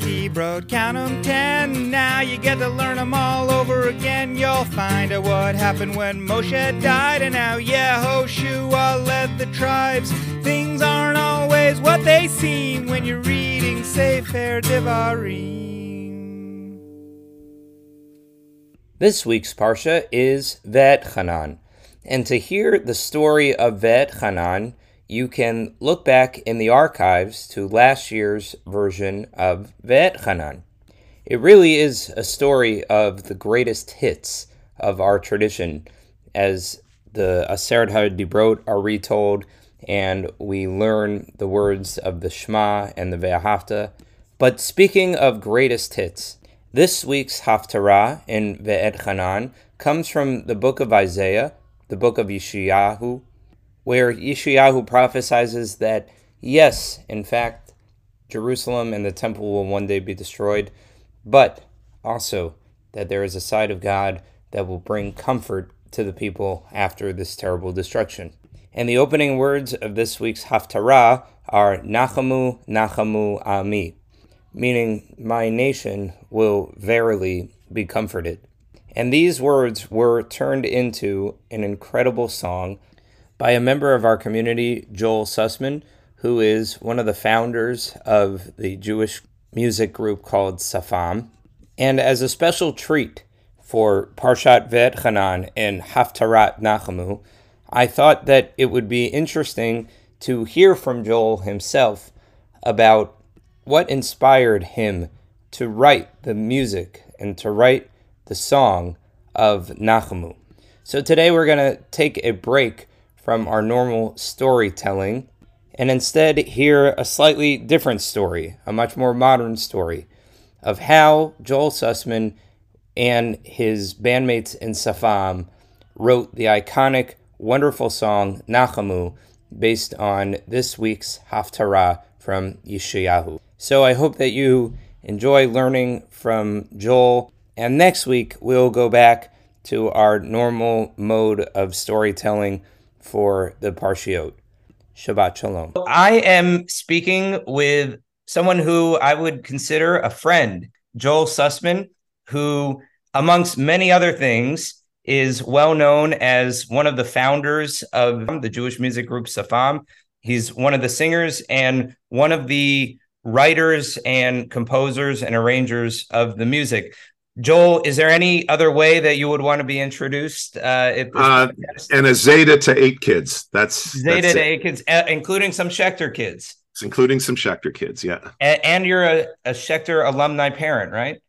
Dibrot, count 'em ten. Now you get to learn 'em all over again. You'll find out what happened when Moshe died, and now Yehoshua led the tribes. Things aren't always what they seem when you're reading Sefer Devarim. This week's Parsha is Va'etchanan. And to hear the story of Va'etchanan, you can look back in the archives to last year's version of Va'etchanan. It really is a story of the greatest hits of our tradition, as the Aseret HaDibrot are retold, and we learn the words of the Shema and the Ve'ahavta. But speaking of greatest hits, this week's Haftarah in Ve'etchanan comes from the book of Isaiah, the book of Yeshayahu, where Yeshayahu prophesies that, yes, in fact, Jerusalem and the temple will one day be destroyed, but also that there is a side of God that will bring comfort to the people after this terrible destruction. And the opening words of this week's Haftarah are Nachamu, Nachamu Ami, meaning, My nation will verily be comforted. And these words were turned into an incredible song by a member of our community, Joel Sussman, who is one of the founders of the Jewish music group called Safam. And as a special treat for Parshat Va'etchanan and Haftarat Nachamu, I thought that it would be interesting to hear from Joel himself about what inspired him to write the music and to write the song of Nachamu. So today we're going to take a break from our normal storytelling and instead hear a slightly different story, a much more modern story of how Joel Sussman and his bandmates in Safam wrote the iconic, wonderful song Nachamu based on this week's Haftarah from Yeshayahu. So I hope that you enjoy learning from Joel, and next week we'll go back to our normal mode of storytelling for the Parshiot. Shabbat Shalom. I am speaking with someone who I would consider a friend, Joel Sussman, who, amongst many other things, is well known as one of the founders of the Jewish music group Safam. He's one of the singers and one of the writers and composers and arrangers of the music. Joel, is there any other way that you would want to be introduced? Uh, uh, and a Zayde to eight kids. That's Zayde that's to eight kids, uh, including some Schechter kids. It's including some Schechter kids. Yeah. And, and you're a, a Schechter alumni parent, right?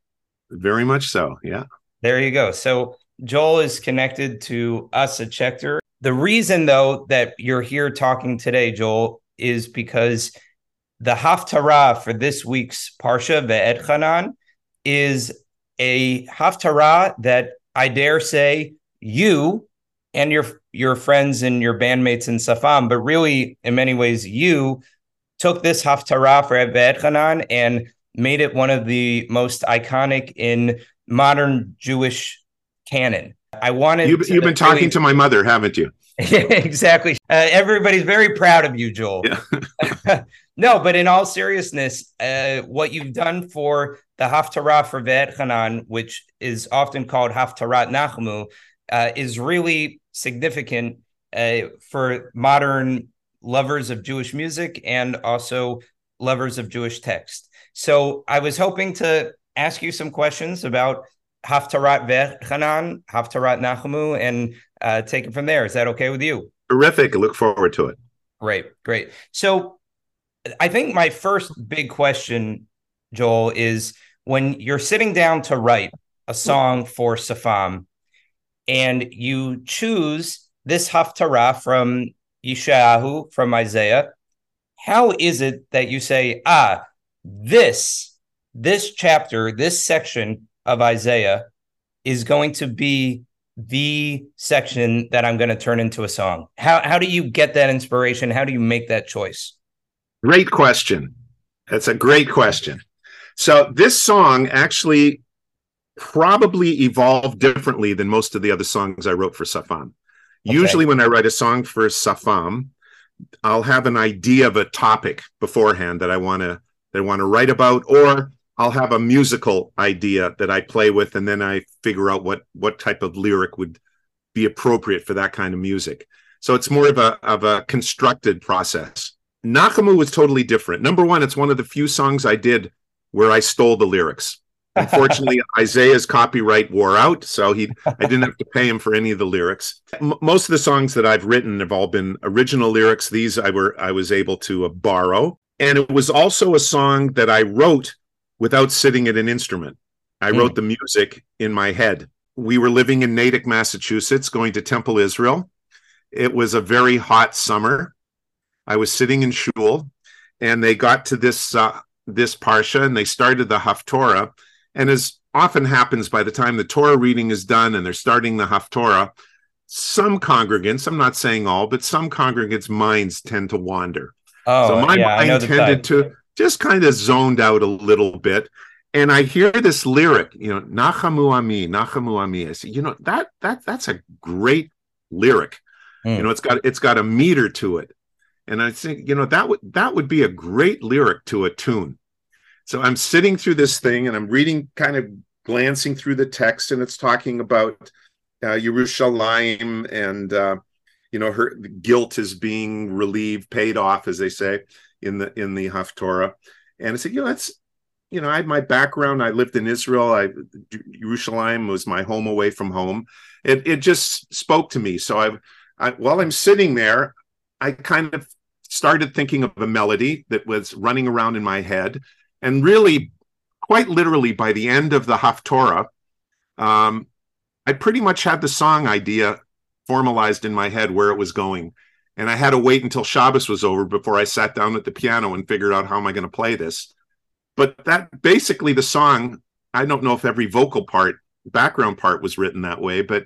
Very much so. Yeah. There you go. So Joel is connected to us at Schechter. The reason, though, that you're here talking today, Joel, is because the Haftarah for this week's Parsha Ve'etchanan is a haftarah that I dare say you and your your friends and your bandmates in Safam, but really in many ways you took this haftarah for Ve'etchanan and made it one of the most iconic in modern Jewish canon. I wanted you've, you've been talking to my mother, haven't you? exactly. Uh, everybody's very proud of you, Joel. Yeah. no, but in all seriousness, uh, what you've done for the Haftarah for Ve'etchanan, which is often called Haftarat Nachmu, uh, is really significant uh, for modern lovers of Jewish music and also lovers of Jewish text. So I was hoping to ask you some questions about Haftarat Ve'etchanan, Haftarat Nachmu, and uh, take it from there. Is that okay with you? Terrific. I look forward to it. Great, great. So I think my first big question, Joel, is when you're sitting down to write a song for Safam and you choose this Haftarah from Yeshayahu, from Isaiah, how is it that you say, ah, this, this chapter, this section of Isaiah is going to be the section that I'm going to turn into a song? How how do you get that inspiration? How do you make that choice? Great question. That's a great question. So this song actually probably evolved differently than most of the other songs I wrote for Safam. Okay. Usually when I write a song for Safam, I'll have an idea of a topic beforehand that I want to that I want to write about or I'll have a musical idea that I play with, and then I figure out what what type of lyric would be appropriate for that kind of music. So it's more of a of a constructed process. Nachamu was totally different. Number one, it's one of the few songs I did where I stole the lyrics. Unfortunately, Isaiah's copyright wore out, so he I didn't have to pay him for any of the lyrics. M- most of the songs that I've written have all been original lyrics. These I were I was able to uh, borrow, and it was also a song that I wrote without sitting at an instrument. I mm. wrote the music in my head. We were living in Natick, Massachusetts, going to Temple Israel. It was a very hot summer. I was sitting in shul, and they got to this uh, this parsha, and they started the Haftorah and as often happens by the time the Torah reading is done and they're starting the Haftorah, some congregants, I'm not saying all, but some congregants' minds tend to wander. Oh, so my yeah, mind tended to just kind of zoned out a little bit. And I hear this lyric, you know, Nachamu Ami, Nachamu Ami. I say, you know, that that that's a great lyric. Mm. You know, it's got it's got a meter to it. And I think, you know, that would that would be a great lyric to a tune. So I'm sitting through this thing and I'm reading, kind of glancing through the text, and it's talking about uh, Yerushalayim and uh, you know her guilt is being relieved, paid off, as they say in the in the Haftorah. And I said, you know, that's you know, I had my background. I lived in Israel. I Yerushalayim was my home away from home. It it just spoke to me. So I, I while I'm sitting there, I kind of started thinking of a melody that was running around in my head and really, quite literally, by the end of the Haftorah, um, I pretty much had the song idea formalized in my head where it was going. And I had to wait until Shabbos was over before I sat down at the piano and figured out how am I going to play this. But that basically the song, I don't know if every vocal part, background part was written that way, but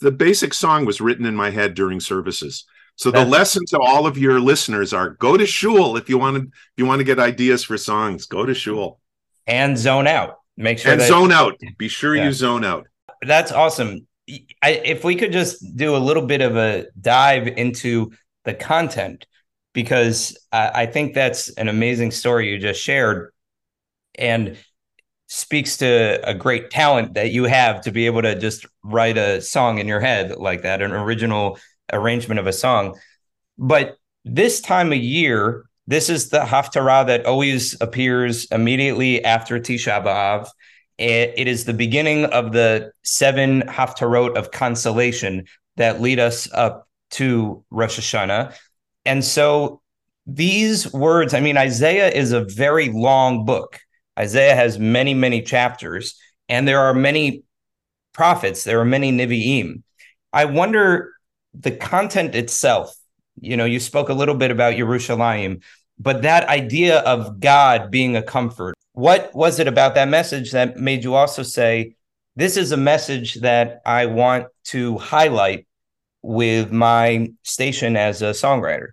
the basic song was written in my head during services. So the lesson to all of your listeners are go to shul if you want to if you want to get ideas for songs. Go to shul and zone out. Make sure and that, zone out. Be sure yeah. you zone out. That's awesome. I, if we could just do a little bit of a dive into the content, because I, I think that's an amazing story you just shared, and speaks to a great talent that you have to be able to just write a song in your head like that, an original arrangement of a song. But this time of year, this is the Haftarah that always appears immediately after Tisha B'Av. It, it is the beginning of the seven Haftarot of consolation that lead us up to Rosh Hashanah. And so these words, I mean, Isaiah is a very long book. Isaiah has many, many chapters, and there are many prophets, there are many Nevi'im. I wonder the content itself, you know, you spoke a little bit about Yerushalayim, but that idea of God being a comfort, what was it about that message that made you also say, this is a message that I want to highlight with my station as a songwriter?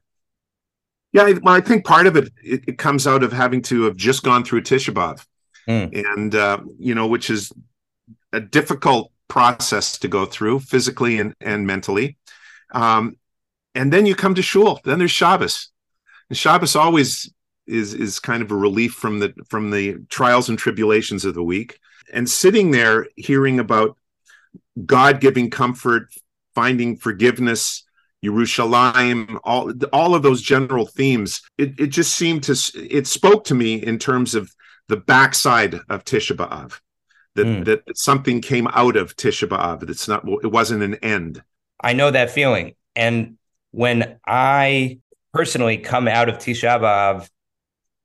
Yeah, well, I think part of it, it, it comes out of having to have just gone through Tisha B'Av, mm. and uh, you know, which is a difficult process to go through physically and, and mentally. Um, and then you come to shul. Then there's Shabbos. Shabbos always is is kind of a relief from the from the trials and tribulations of the week. And sitting there hearing about God giving comfort, finding forgiveness, Yerushalayim, all all of those general themes. It it just seemed to it spoke to me in terms of the backside of Tisha B'av. That, mm. that something came out of Tisha B'av. That's not. It wasn't an end. I know that feeling. And when I personally come out of Tisha B'Av,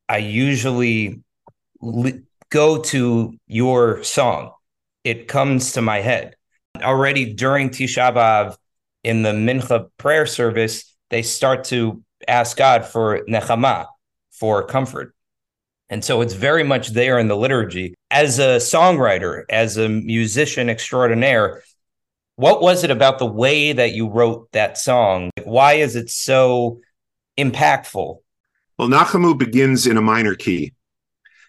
I usually li- go to your song. It comes to my head. Already during Tisha B'Av, in the Mincha prayer service, they start to ask God for nechama, for comfort. And so it's very much there in the liturgy. As a songwriter, as a musician extraordinaire, what was it about the way that you wrote that song? Why is it so impactful? Well, Nachamu begins in a minor key.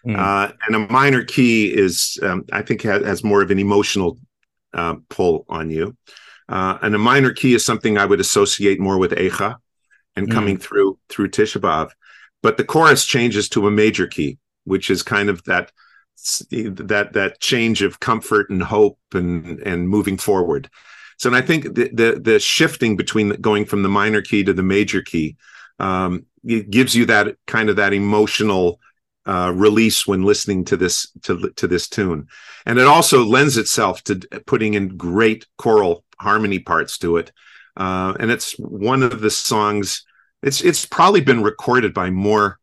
Mm. Uh, and a minor key is, um, I think, has, has, more of an emotional uh, pull on you. Uh, and a minor key is something I would associate more with Eicha and mm. coming through through Tisha B'Av. But the chorus changes to a major key, which is kind of that that that change of comfort and hope and and moving forward. So, and I think the the, the shifting between going from the minor key to the major key um, it gives you that kind of that emotional uh, release when listening to this to to this tune, and it also lends itself to putting in great choral harmony parts to it. Uh, and it's one of the songs. It's it's probably been recorded by more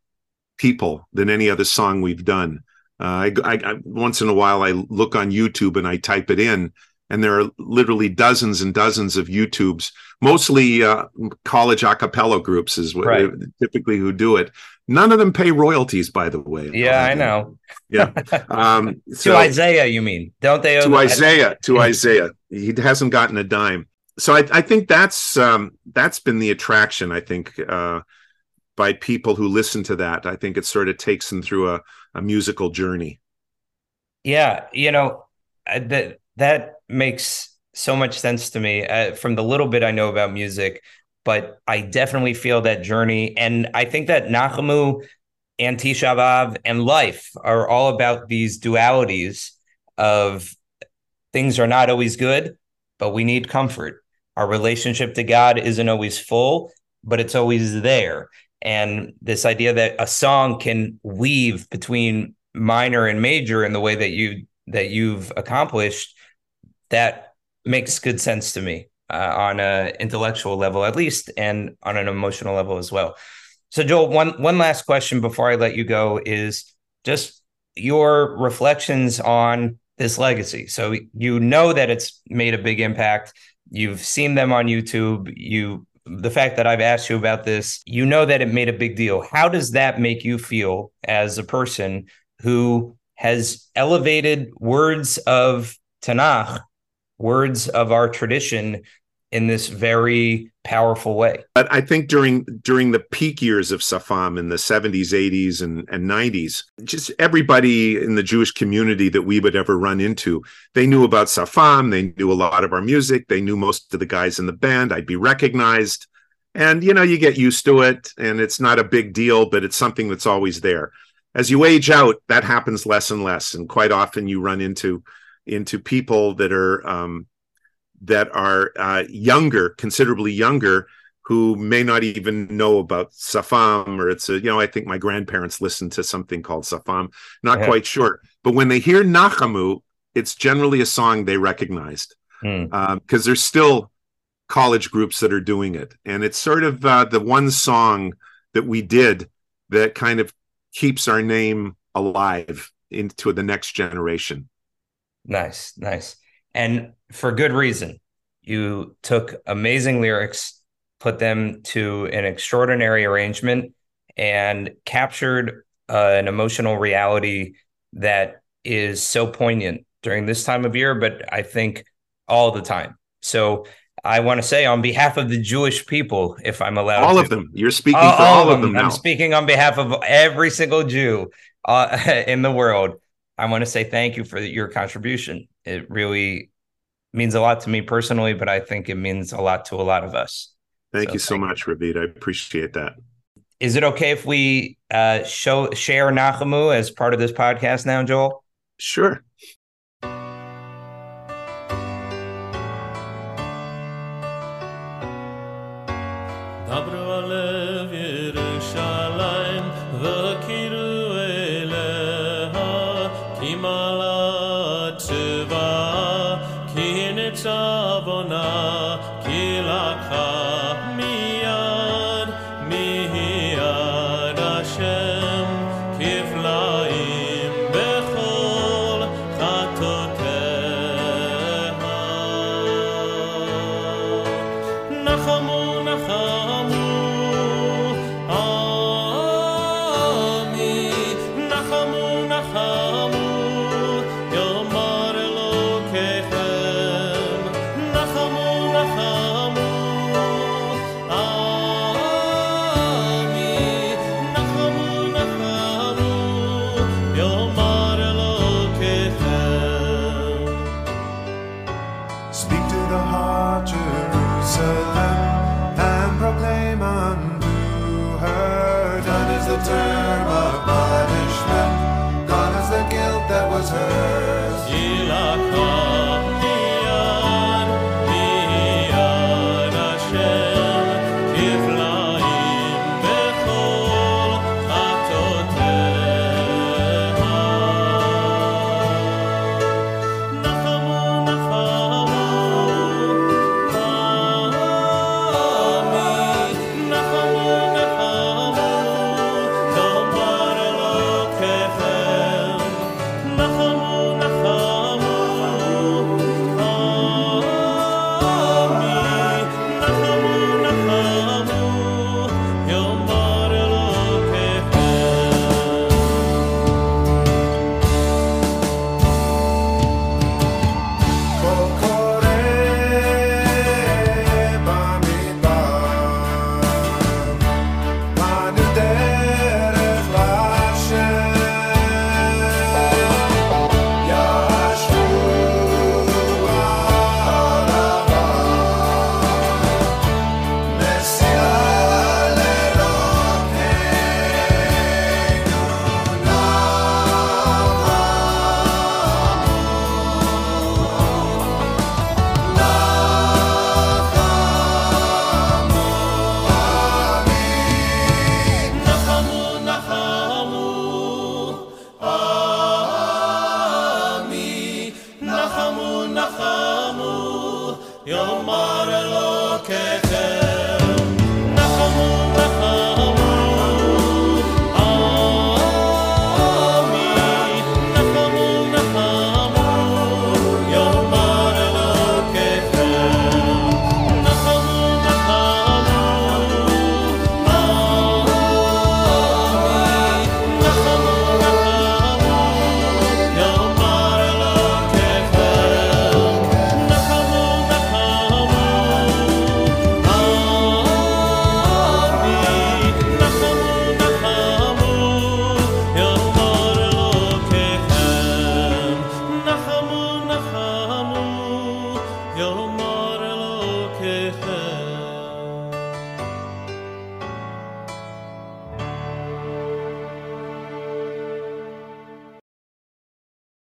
people than any other song we've done. Uh, I, I, I, once in a while I look on YouTube and I type it in, and there are literally dozens and dozens of YouTubes, mostly uh, college a cappella groups is what right. typically who do it. None of them pay royalties, by the way. Yeah, I know. Yeah. Um, so, to Isaiah, you mean? Don't they? to Isaiah, to Isaiah, he hasn't gotten a dime. So I, I think that's um, that's been the attraction. I think uh, by people who listen to that. I think it sort of takes them through a, a musical journey. Yeah, you know that that makes so much sense to me uh, from the little bit I know about music. But I definitely feel that journey, and I think that Nachamu and Tisha and life are all about these dualities of things are not always good, but we need comfort. Our relationship to God isn't always full, but it's always there and this idea that a song can weave between minor and major in the way that you that you've accomplished that makes good sense to me uh, on an intellectual level at least and on an emotional level as well. So joel one one last question before i let you go is just your reflections on this legacy. So you know that it's made a big impact. You've seen them on youtube. You the fact that I've asked you about this, you know that it made a big deal. How does that make you feel as a person who has elevated words of Tanakh, words of our tradition in this very powerful way. But I think during during the peak years of Safam in the 70s, 80s, and, and 90s, just everybody in the Jewish community that we would ever run into, they knew about Safam, they knew a lot of our music, they knew most of the guys in the band. I'd be recognized. And you know, you get used to it, and it's not a big deal, but it's something that's always there. As you age out, that happens less and less, and quite often you run into into people that are um, that are uh, younger, considerably younger, who may not even know about Safam or it's a, you know, I think my grandparents listened to something called Safam, not quite sure. But when they hear Nachamu, it's generally a song they recognized because mm. uh, there's still college groups that are doing it. And it's sort of uh, the one song that we did that kind of keeps our name alive into the next generation. Nice, nice and for good reason. You took amazing lyrics, put them to an extraordinary arrangement, and captured uh, an emotional reality that is so poignant during this time of year, but I think all the time. So I want to say on behalf of the Jewish people, if I'm allowed, all to, of them. You're speaking all, for all, all of them. them I'm speaking on behalf of every single Jew uh, in the world. I want to say thank you for your contribution. It really means a lot to me personally, but I think it means a lot to a lot of us. Thank so you so thank much, Ravid. I appreciate that. Is it okay if we uh, show share Nachamu as part of this podcast now, Joel? Sure.